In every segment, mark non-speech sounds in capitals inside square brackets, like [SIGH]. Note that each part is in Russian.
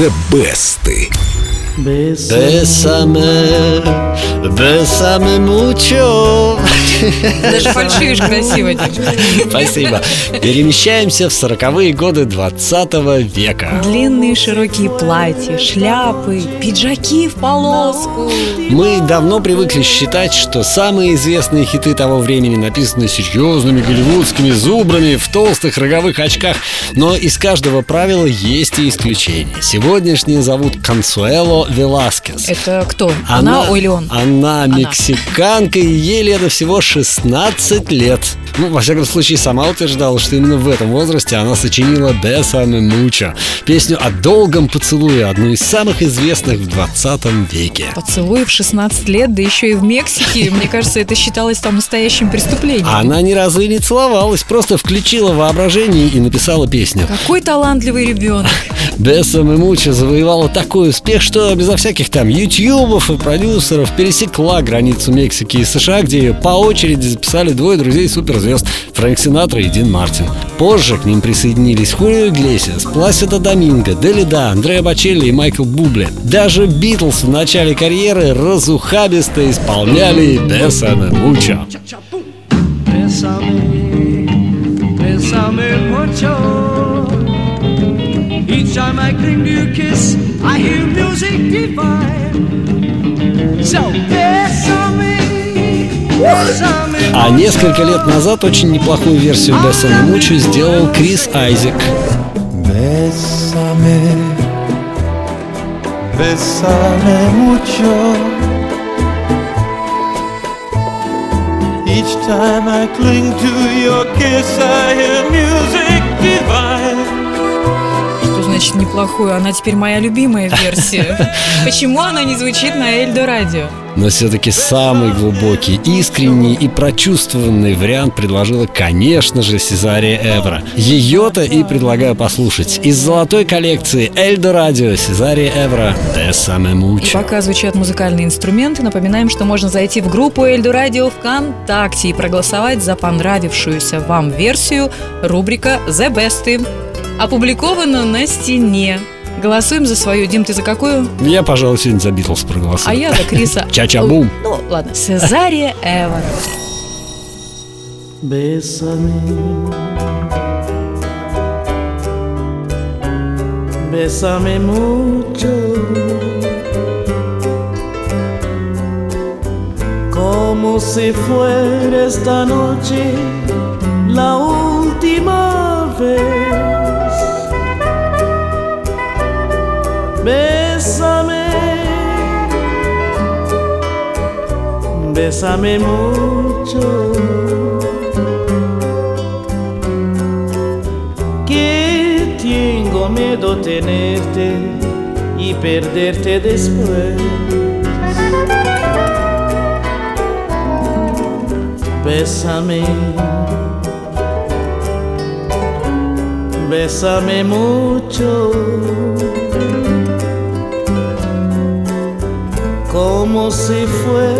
The Best. Бесаме, бесаме мучо. Даже фальшивишь красиво. Спасибо. Перемещаемся в сороковые годы 20 века. Длинные широкие платья, шляпы, пиджаки в полоску. Мы давно привыкли считать, что самые известные хиты того времени написаны серьезными голливудскими зубрами в толстых роговых очках. Но из каждого правила есть и исключение. Сегодняшние зовут Консуэло Веласкес. Это кто? Она, или он? Она мексиканка, и ей лето всего 16 лет. Ну, во всяком случае, сама утверждала, что именно в этом возрасте она сочинила «Бесаме Мучо» Песню о долгом поцелуе, одну из самых известных в 20 веке. Поцелуй в 16 лет, да еще и в Мексике. Мне кажется, это считалось там настоящим преступлением. Она ни разу и не целовалась, просто включила воображение и написала песню. Какой талантливый ребенок «Бесаме Мучо» завоевала такой успех, что безо всяких там ютьюбов и продюсеров пересекла границу Мексики и США, где ее по очереди записали двое друзей суперзвезд Фрэнк Синатра и Дин Мартин. Позже к ним присоединились Хулио Иглесиас, Пласида Доминго, Делида, Андреа Бачелли и Майкл Бубле. Даже Битлз в начале карьеры разухабисто исполняли «Бесаме Мучо». Each time I cling to your kiss, I hear music divine. So, bésame. А несколько лет назад очень неплохую версию Бессона Мучо сделал Крис Айзек. Each time I cling to your kiss, I hear music divine. Значит неплохую? Она теперь моя любимая версия [LAUGHS] Почему она не звучит на Эльдо Радио? Но все-таки самый глубокий, искренний и прочувствованный вариант предложила, конечно же, Сезария Эвра. Ее-то и предлагаю послушать. Из золотой коллекции Эльдо Радио Сезария Эвра «Те самое И мучо». пока звучат музыкальные инструменты, напоминаем, что можно зайти в группу Эльдо Радио ВКонтакте и проголосовать за понравившуюся вам версию рубрика «The Best». Опубликовано на стене. Голосуем за свою. Дим, ты за какую? Я, пожалуй, сегодня за Битлз проголосую. А я за Криса. [LAUGHS] Ча-ча-бум. Ну, ладно. Сезария Эвер. Bésame, bésame mucho, como si fuera esta noche la última vez. Bésame mucho. que tengo miedo tenerte y perderte después. Bésame, bésame mucho, como si fuera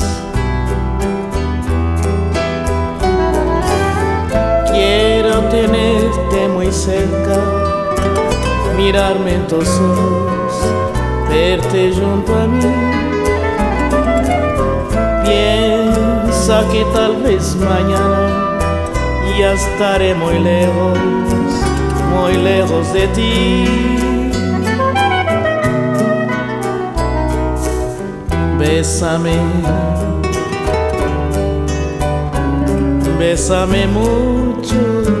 Cerca, mirarme en tus ojos verte junto a mí. Piensa que tal vez mañana ya estaré muy lejos, muy lejos de ti. Bésame, bésame mucho.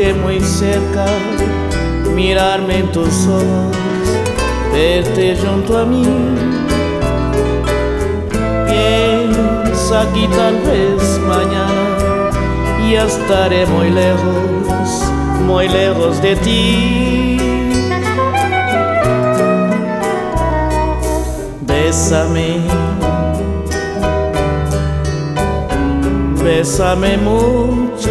Muy cerca, mirarme en tus ojos, verte junto a mí. Piensa que tal vez mañana ya estaré muy lejos, muy lejos de ti. Bésame. Bésame mucho,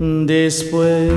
después.